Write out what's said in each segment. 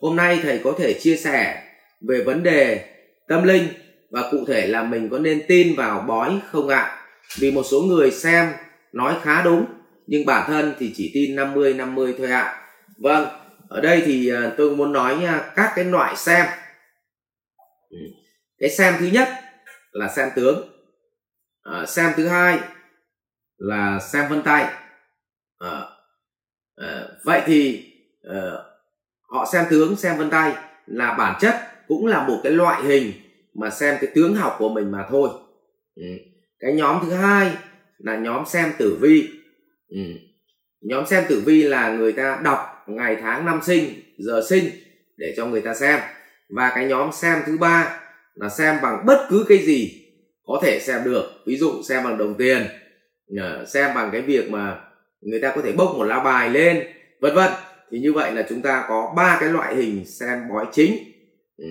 hôm nay thầy có thể chia sẻ về vấn đề tâm linh và cụ thể là mình có nên tin vào bói không ạ? Vì một số người xem nói khá đúng nhưng bản thân thì chỉ tin 50 50 thôi ạ. Vâng, ở đây thì à, tôi muốn nói à, các cái loại xem. Ừ, cái xem thứ nhất là xem tướng. À, xem thứ hai là xem vân tay. À, à, vậy thì à, họ xem tướng, xem vân tay là bản chất cũng là một cái loại hình mà xem cái tướng học của mình mà thôi. Ừ. cái nhóm thứ hai là nhóm xem tử vi. Ừ. nhóm xem tử vi là người ta đọc ngày tháng năm sinh giờ sinh để cho người ta xem. Và cái nhóm xem thứ ba là xem bằng bất cứ cái gì có thể xem được. Ví dụ xem bằng đồng tiền ờ, xem bằng cái việc mà người ta có thể bốc một lá bài lên vân vân thì như vậy là chúng ta có ba cái loại hình xem bói chính. Ừ.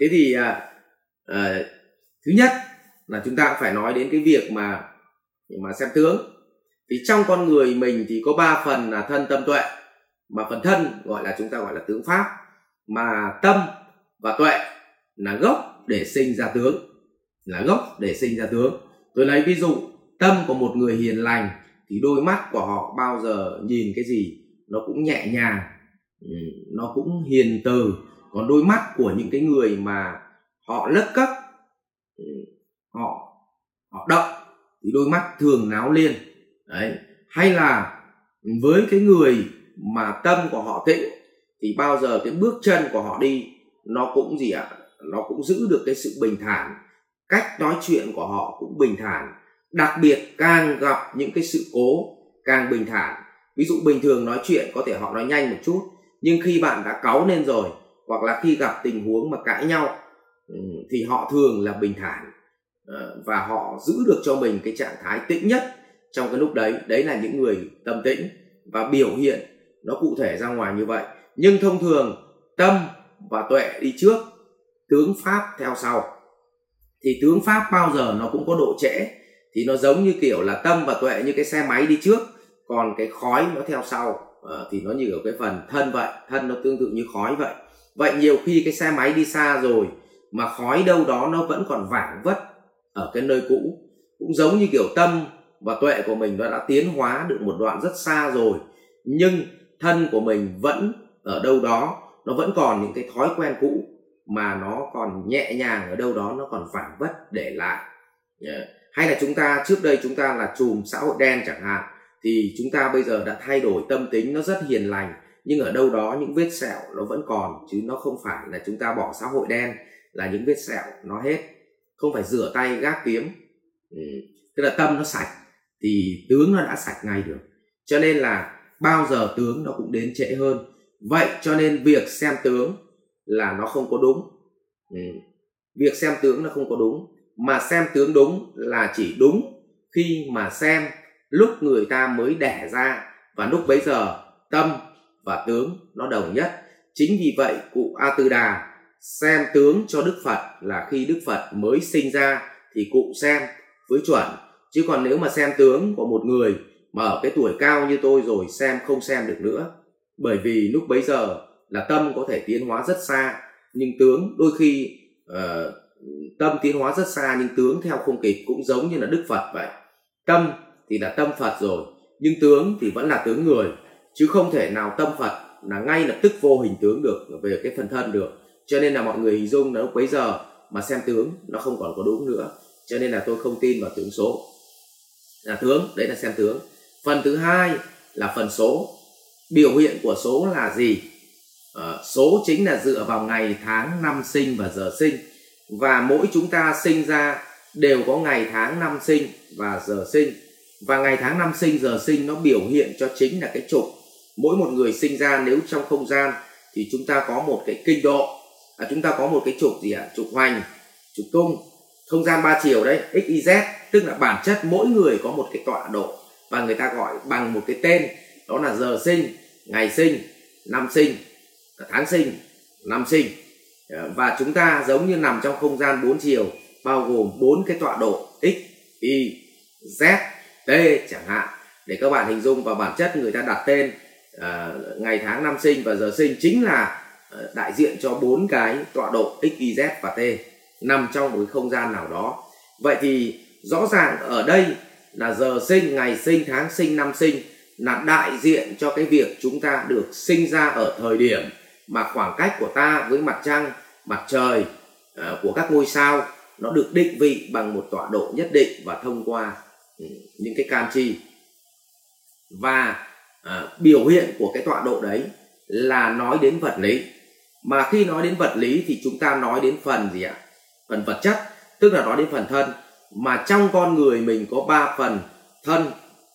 thế thì à, à, thứ nhất là chúng ta phải nói đến cái việc mà mà xem tướng. Thì trong con người mình thì có ba phần là thân tâm tuệ mà phần thân gọi là chúng ta gọi là tướng pháp mà tâm và tuệ là gốc để sinh ra tướng là gốc để sinh ra tướng. Tôi lấy ví dụ tâm của một người hiền lành thì đôi mắt của họ bao giờ nhìn cái gì? Nó cũng nhẹ nhàng ừ, nó cũng hiền từ. Còn đôi mắt của những cái người mà họ lấc cấp ừ, họ họ động thì đôi mắt thường náo liên. Đấy. Hay là với cái người mà tâm của họ tĩnh thì bao giờ cái bước chân của họ đi nó cũng gì ạ? Nó cũng giữ được cái sự bình thản. Cách nói chuyện của họ cũng bình thản. Đặc biệt càng gặp những cái sự cố, càng bình thản ví dụ bình thường nói chuyện có thể họ nói nhanh một chút, nhưng khi bạn đã cáu lên rồi, hoặc là khi gặp tình huống mà cãi nhau ừ, thì họ thường là bình thản ờ, và họ giữ được cho mình cái trạng thái tĩnh nhất trong cái lúc đấy. Đấy là những người tâm tĩnh và biểu hiện nó cụ thể ra ngoài như vậy. Nhưng thông thường, tâm và tuệ đi trước, tướng pháp theo sau. Thì tướng pháp bao giờ nó cũng có độ trễ, thì nó giống như kiểu là tâm và tuệ như cái xe máy đi trước còn cái khói nó theo sau à, thì nó như ở cái phần thân vậy thân nó tương tự như khói vậy. Vậy nhiều khi cái xe máy đi xa rồi mà khói đâu đó nó vẫn còn vảng vất ở cái nơi cũ. Cũng giống như kiểu tâm và tuệ của mình nó đã tiến hóa được một đoạn rất xa rồi nhưng thân của mình vẫn ở đâu đó nó vẫn còn những cái thói quen cũ mà nó còn nhẹ nhàng ở đâu đó nó còn vảng vất để lại. Ờ, hay là chúng ta trước đây chúng ta là chùm xã hội đen chẳng hạn thì chúng ta bây giờ đã thay đổi tâm tính nó rất hiền lành, nhưng ở đâu đó những vết sẹo nó vẫn còn, chứ nó không phải là chúng ta bỏ xã hội đen, là những vết sẹo nó hết không phải rửa tay, gác kiếm ừ. tức là tâm nó sạch, thì tướng nó đã sạch ngay được cho nên là bao giờ tướng nó cũng đến trễ hơn vậy cho nên việc xem tướng là nó không có đúng ừ. việc xem tướng nó không có đúng mà xem tướng đúng là chỉ đúng khi mà xem lúc người ta mới đẻ ra và lúc bấy giờ tâm và tướng nó đồng nhất. Chính vì vậy cụ a tư đà xem tướng cho đức phật là khi đức phật mới sinh ra thì cụ xem với chuẩn. Chứ còn nếu mà xem tướng của một người mà ở cái tuổi cao như tôi rồi xem không xem được nữa. Bởi vì lúc bấy giờ là tâm có thể tiến hóa rất xa nhưng tướng đôi khi uh, tâm tiến hóa rất xa nhưng tướng theo không kịp cũng giống như là đức phật vậy. Tâm thì là tâm phật rồi nhưng tướng thì vẫn là tướng người chứ không thể nào tâm phật là ngay lập tức vô hình tướng được về cái phần thân được. Cho nên là mọi người hình dung là lúc bấy giờ mà xem tướng nó không còn có đúng nữa. Cho nên là tôi không tin vào tướng số. Là tướng đấy là xem tướng. Phần thứ hai là phần số. Biểu hiện của số là gì? À, số chính là dựa vào ngày tháng năm sinh và giờ sinh. Và mỗi chúng ta sinh ra đều có ngày tháng năm sinh và giờ sinh và ngày tháng năm sinh giờ sinh nó biểu hiện cho chính là cái trục mỗi một người sinh ra nếu trong không gian thì chúng ta có một cái kinh độ. À, chúng ta có một cái trục gì ạ? À? trục hoành trục tung. Không gian ba chiều đấy x y z tức là bản chất mỗi người có một cái tọa độ. Và người ta gọi bằng một cái tên đó là giờ sinh ngày sinh năm sinh tháng sinh năm sinh. Ờ, và chúng ta giống như nằm trong không gian bốn chiều bao gồm bốn cái tọa độ x y z t chẳng hạn để các bạn hình dung vào bản chất người ta đặt tên uh, ngày tháng năm sinh và giờ sinh chính là uh, đại diện cho bốn cái tọa độ x y z và t nằm trong một cái không gian nào đó. Vậy thì rõ ràng ở đây là giờ sinh ngày sinh tháng sinh năm sinh là đại diện cho cái việc chúng ta được sinh ra ở thời điểm mà khoảng cách của ta với mặt trăng mặt trời uh, của các ngôi sao nó được định vị bằng một tọa độ nhất định và thông qua những cái can chi. Và à, biểu hiện của cái tọa độ đấy là nói đến vật lý. Mà khi nói đến vật lý thì chúng ta nói đến phần gì ạ? Phần vật chất tức là nói đến phần thân. Mà trong con người mình có ba phần thân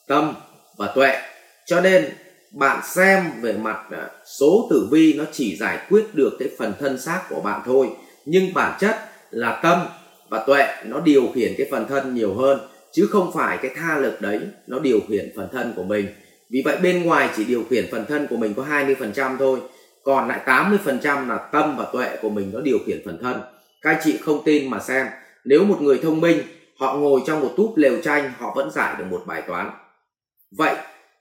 tâm và tuệ. Cho nên bạn xem về mặt à, số tử vi nó chỉ giải quyết được cái phần thân xác của bạn thôi. Nhưng bản chất là tâm và tuệ nó điều khiển cái phần thân nhiều hơn chứ không phải cái tha lực đấy nó điều khiển phần thân của mình. Vì vậy bên ngoài chỉ điều khiển phần thân của mình có 20% thôi, còn lại 80% là tâm và tuệ của mình nó điều khiển phần thân. Các anh chị không tin mà xem, nếu một người thông minh, họ ngồi trong một túp lều tranh, họ vẫn giải được một bài toán. Vậy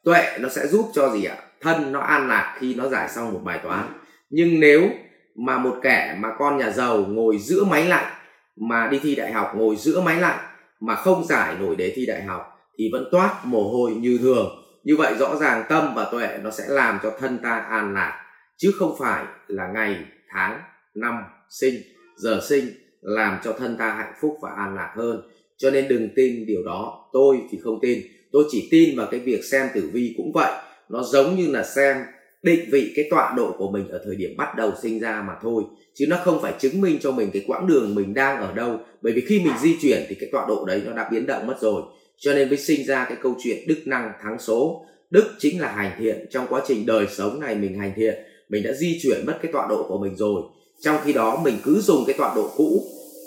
tuệ nó sẽ giúp cho gì ạ? Thân nó an lạc khi nó giải xong một bài toán. Nhưng nếu mà một kẻ mà con nhà giàu ngồi giữa máy lạnh, mà đi thi đại học ngồi giữa máy lạnh mà không giải nổi đề thi đại học thì vẫn toát mồ hôi như thường. Như vậy rõ ràng tâm và tuệ nó sẽ làm cho thân ta an lạc, chứ không phải là ngày, tháng, năm sinh, giờ sinh làm cho thân ta hạnh phúc và an lạc hơn. Cho nên đừng tin điều đó. Tôi thì không tin. Tôi chỉ tin vào cái việc xem tử vi cũng vậy. Nó giống như là xem định vị cái tọa độ của mình ở thời điểm bắt đầu sinh ra mà thôi chứ nó không phải chứng minh cho mình cái quãng đường mình đang ở đâu. Bởi vì khi mình di chuyển thì cái tọa độ đấy nó đã biến động mất rồi. Cho nên mới sinh ra cái câu chuyện đức năng thắng số. Đức chính là hành thiện. Trong quá trình đời sống này mình hành thiện mình đã di chuyển mất cái tọa độ của mình rồi. Trong khi đó mình cứ dùng cái tọa độ cũ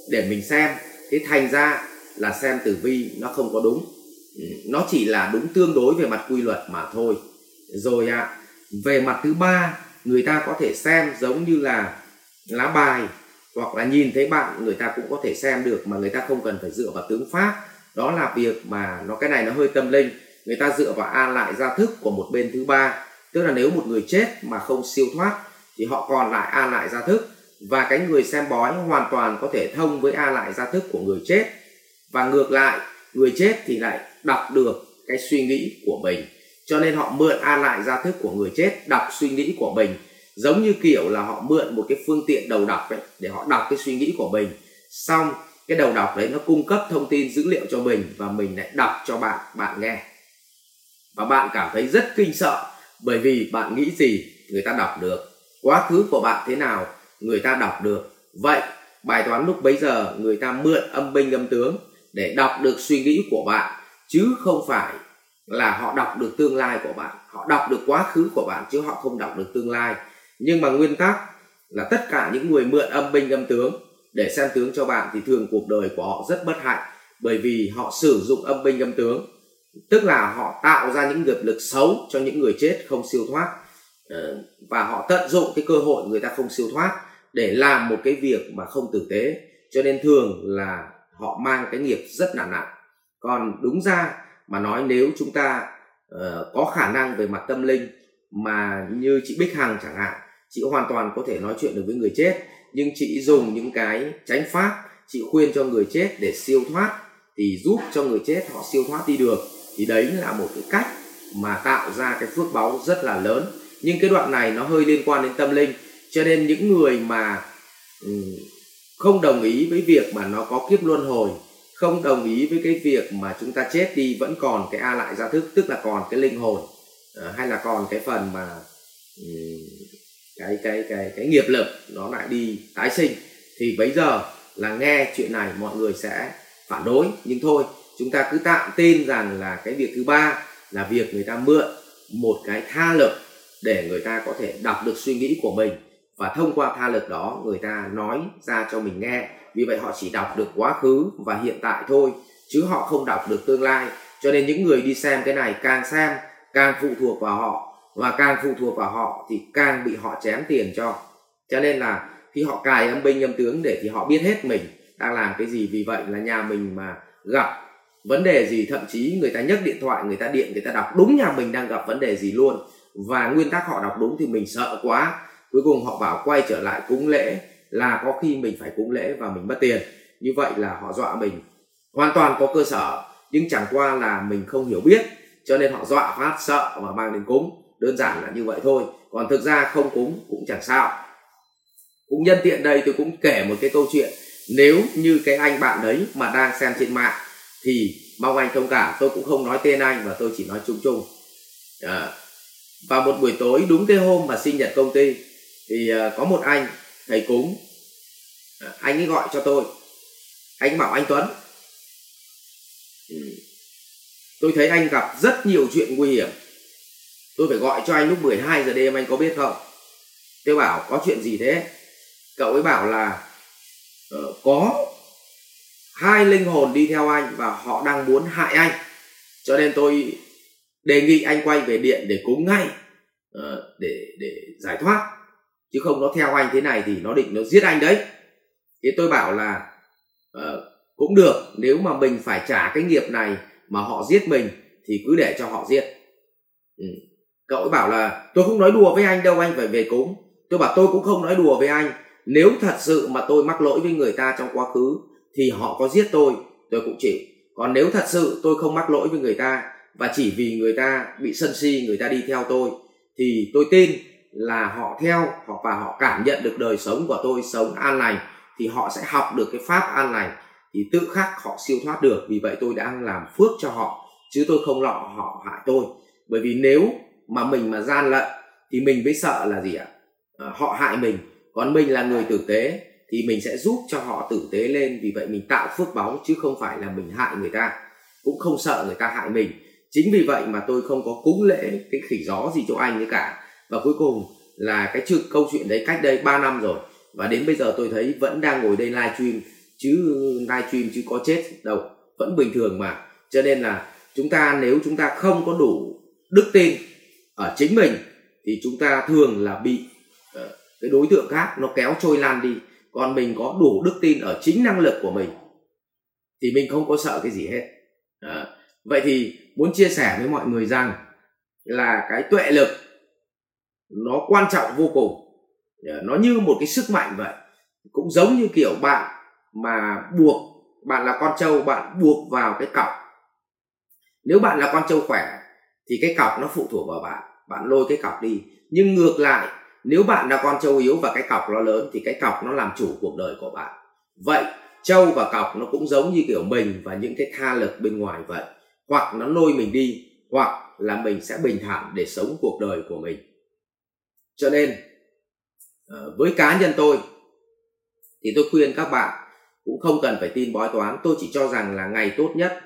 để mình xem. Thế thành ra là xem tử vi nó không có đúng. Ừ, nó chỉ là đúng tương đối về mặt quy luật mà thôi. Rồi ạ à, về mặt thứ ba, người ta có thể xem giống như là lá bài, hoặc là nhìn thấy bạn, người ta cũng có thể xem được mà người ta không cần phải dựa vào tướng pháp. Đó là việc mà nó, cái này nó hơi tâm linh. Người ta dựa vào a lại gia thức của một bên thứ ba. Tức là nếu một người chết mà không siêu thoát, thì họ còn lại a lại gia thức. Và cái người xem bói hoàn toàn có thể thông với a lại gia thức của người chết. Và ngược lại, người chết thì lại đọc được cái suy nghĩ của mình cho nên họ mượn a lại gia thức của người chết, đọc suy nghĩ của mình. Giống như kiểu là họ mượn một cái phương tiện đầu đọc ấy, để họ đọc cái suy nghĩ của mình. Xong, cái đầu đọc đấy nó cung cấp thông tin dữ liệu cho mình và mình lại đọc cho bạn bạn nghe. Và bạn cảm thấy rất kinh sợ, bởi vì bạn nghĩ gì, người ta đọc được. Quá khứ của bạn thế nào, người ta đọc được. Vậy, bài toán lúc bấy giờ người ta mượn âm binh âm tướng để đọc được suy nghĩ của bạn, chứ không phải là họ đọc được tương lai của bạn. Họ đọc được quá khứ của bạn chứ họ không đọc được tương lai. Nhưng mà nguyên tắc là tất cả những người mượn âm binh âm tướng để xem tướng cho bạn thì thường cuộc đời của họ rất bất hạnh. Bởi vì họ sử dụng âm binh âm tướng, tức là họ tạo ra những nghiệp lực xấu cho những người chết không siêu thoát. Ờ, và họ tận dụng cái cơ hội người ta không siêu thoát để làm một cái việc mà không tử tế. Cho nên thường là họ mang cái nghiệp rất là nặng. Còn đúng ra mà nói nếu chúng ta uh, có khả năng về mặt tâm linh mà như chị Bích Hằng chẳng hạn chị hoàn toàn có thể nói chuyện được với người chết. Nhưng chị dùng những cái tránh pháp chị khuyên cho người chết để siêu thoát thì giúp cho người chết họ siêu thoát đi được. Thì đấy là một cái cách mà tạo ra cái phước báu rất là lớn. Nhưng cái đoạn này nó hơi liên quan đến tâm linh. Cho nên những người mà ừ, không đồng ý với việc mà nó có kiếp luân hồi không đồng ý với cái việc mà chúng ta chết đi vẫn còn cái a lại gia thức, tức là còn cái linh hồn à, hay là còn cái phần mà ừ, cái cái cái cái nghiệp lực nó lại đi tái sinh. Thì bây giờ là nghe chuyện này mọi người sẽ phản đối, nhưng thôi, chúng ta cứ tạm tin rằng là cái việc thứ ba là việc người ta mượn một cái tha lực để người ta có thể đọc được suy nghĩ của mình. Và thông qua tha lực đó, người ta nói ra cho mình nghe vì vậy họ chỉ đọc được quá khứ và hiện tại thôi, chứ họ không đọc được tương lai. Cho nên những người đi xem cái này càng xem, càng phụ thuộc vào họ. Và càng phụ thuộc vào họ thì càng bị họ chém tiền cho. Cho nên là khi họ cài âm binh âm tướng để thì họ biết hết mình đang làm cái gì. Vì vậy là nhà mình mà gặp vấn đề gì, thậm chí người ta nhấc điện thoại, người ta điện, người ta đọc đúng nhà mình đang gặp vấn đề gì luôn. Và nguyên tắc họ đọc đúng thì mình sợ quá. Cuối cùng họ bảo quay trở lại cúng lễ là có khi mình phải cúng lễ và mình mất tiền. Như vậy là họ dọa mình. Hoàn toàn có cơ sở nhưng chẳng qua là mình không hiểu biết cho nên họ dọa phát sợ và mang đến cúng. Đơn giản là như vậy thôi. Còn thực ra không cúng cũng chẳng sao. Cũng nhân tiện đây tôi cũng kể một cái câu chuyện. Nếu như cái anh bạn đấy mà đang xem trên mạng thì mong anh thông cảm. Tôi cũng không nói tên anh và tôi chỉ nói chung chung. À, và một buổi tối đúng cái hôm mà sinh nhật công ty thì uh, có một anh thầy cúng. À, anh ấy gọi cho tôi. Anh bảo anh Tuấn. Ừ. Tôi thấy anh gặp rất nhiều chuyện nguy hiểm. Tôi phải gọi cho anh lúc 12 giờ đêm anh có biết không? Tôi bảo có chuyện gì thế? Cậu ấy bảo là uh, có hai linh hồn đi theo anh và họ đang muốn hại anh. Cho nên tôi đề nghị anh quay về điện để cúng ngay uh, để để giải thoát chứ không nó theo anh thế này thì nó định nó giết anh đấy. Thế tôi bảo là uh, cũng được nếu mà mình phải trả cái nghiệp này mà họ giết mình thì cứ để cho họ giết. Ừ. cậu ấy bảo là tôi không nói đùa với anh đâu anh phải về cúng. Tôi bảo tôi cũng không nói đùa với anh. Nếu thật sự mà tôi mắc lỗi với người ta trong quá khứ thì họ có giết tôi tôi cũng chịu. Còn nếu thật sự tôi không mắc lỗi với người ta và chỉ vì người ta bị sân si người ta đi theo tôi thì tôi tin là họ theo hoặc và họ cảm nhận được đời sống của tôi sống an lành thì họ sẽ học được cái pháp an lành. Thì tự khắc họ siêu thoát được vì vậy tôi đang làm phước cho họ chứ tôi không lọ họ hại tôi. Bởi vì nếu mà mình mà gian lận thì mình mới sợ là gì ạ? À, họ hại mình. Còn mình là người tử tế thì mình sẽ giúp cho họ tử tế lên vì vậy mình tạo phước báu chứ không phải là mình hại người ta. Cũng không sợ người ta hại mình. Chính vì vậy mà tôi không có cúng lễ cái khỉ gió gì cho anh nữa cả và cuối cùng là cái chữ câu chuyện đấy cách đây 3 năm rồi. Và đến bây giờ tôi thấy vẫn đang ngồi đây live stream chứ live stream chứ có chết đâu. Vẫn bình thường mà. Cho nên là chúng ta nếu chúng ta không có đủ đức tin ở chính mình thì chúng ta thường là bị uh, cái đối tượng khác nó kéo trôi lan đi. Còn mình có đủ đức tin ở chính năng lực của mình thì mình không có sợ cái gì hết. À, vậy thì muốn chia sẻ với mọi người rằng là cái tuệ lực nó quan trọng vô cùng. Ờ, nó như một cái sức mạnh vậy. Cũng giống như kiểu bạn mà buộc, bạn là con trâu, bạn buộc vào cái cọc. Nếu bạn là con trâu khỏe, thì cái cọc nó phụ thuộc vào bạn. Bạn lôi cái cọc đi. Nhưng ngược lại, nếu bạn là con trâu yếu và cái cọc nó lớn, thì cái cọc nó làm chủ cuộc đời của bạn. Vậy, trâu và cọc nó cũng giống như kiểu mình và những cái tha lực bên ngoài vậy. Hoặc nó lôi mình đi, hoặc là mình sẽ bình thản để sống cuộc đời của mình cho nên ờ, với cá nhân tôi, thì tôi khuyên các bạn cũng không cần phải tin bói toán. Tôi chỉ cho rằng là ngày tốt nhất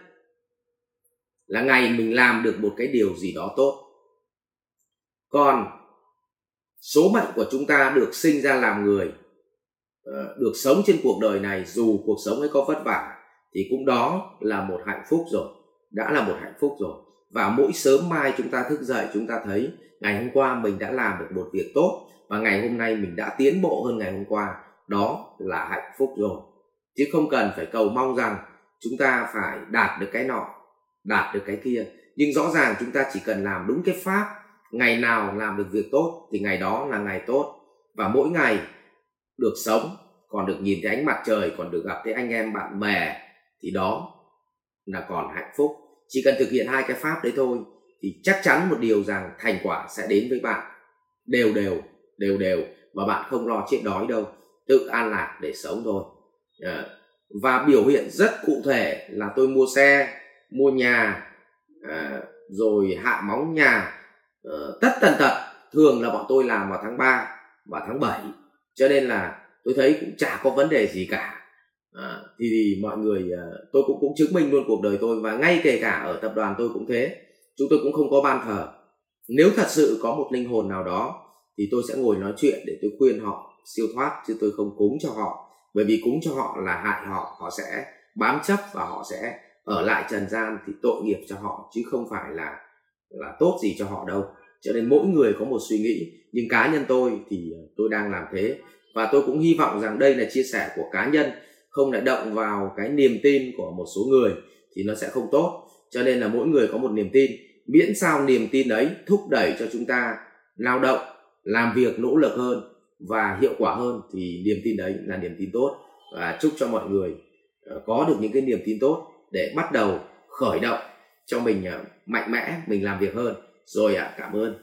là ngày mình làm được một cái điều gì đó tốt. Còn số mệnh của chúng ta được sinh ra làm người ờ, được sống trên cuộc đời này, dù cuộc sống ấy có vất vả, thì cũng đó là một hạnh phúc rồi, đã là một hạnh phúc rồi và mỗi sớm mai chúng ta thức dậy, chúng ta thấy ngày hôm qua mình đã làm được một việc tốt và ngày hôm nay mình đã tiến bộ hơn ngày hôm qua. Đó là hạnh phúc rồi. Chứ không cần phải cầu mong rằng chúng ta phải đạt được cái nọ, đạt được cái kia. Nhưng rõ ràng chúng ta chỉ cần làm đúng cái pháp, ngày nào làm được việc tốt thì ngày đó là ngày tốt. Và mỗi ngày được sống, còn được nhìn thấy ánh mặt trời, còn được gặp thấy anh em bạn bè, thì đó là còn hạnh phúc chỉ cần thực hiện hai cái pháp đấy thôi, thì chắc chắn một điều rằng thành quả sẽ đến với bạn. Đều đều đều đều và bạn không lo chết đói đâu. Tự an lạc để sống thôi. Ờ, và biểu hiện rất cụ thể là tôi mua xe, mua nhà ờ, rồi hạ móng nhà ờ, tất tần tật. Thường là bọn tôi làm vào tháng 3 và tháng 7 cho nên là tôi thấy cũng chả có vấn đề gì cả thì, thì mọi người ờ, tôi cũng cũng chứng minh luôn cuộc đời tôi và ngay kể cả ở tập đoàn tôi cũng thế. Chúng tôi cũng không có ban thờ. Nếu thật sự có một linh hồn nào đó thì tôi sẽ ngồi nói chuyện để tôi khuyên họ siêu thoát chứ tôi không cúng cho họ. Bởi vì cúng cho họ là hại họ họ sẽ bám chấp và họ sẽ ở lại trần gian thì tội nghiệp cho họ chứ không phải là là tốt gì cho họ đâu. Cho nên mỗi người có một suy nghĩ nhưng cá nhân tôi thì ờ, tôi đang làm thế. Và tôi cũng hy vọng rằng đây là chia sẻ của cá nhân không lại động vào cái niềm tin của một số người thì nó sẽ không tốt. Cho nên là mỗi người có một niềm tin. Miễn sao niềm tin ấy thúc đẩy cho chúng ta lao động, làm việc nỗ lực hơn và hiệu quả hơn thì niềm tin đấy là niềm tin tốt. Và chúc cho mọi người ờ, có được những cái niềm tin tốt để bắt đầu khởi động cho mình ờ, mạnh mẽ, mình làm việc hơn. Rồi ạ, cảm ơn.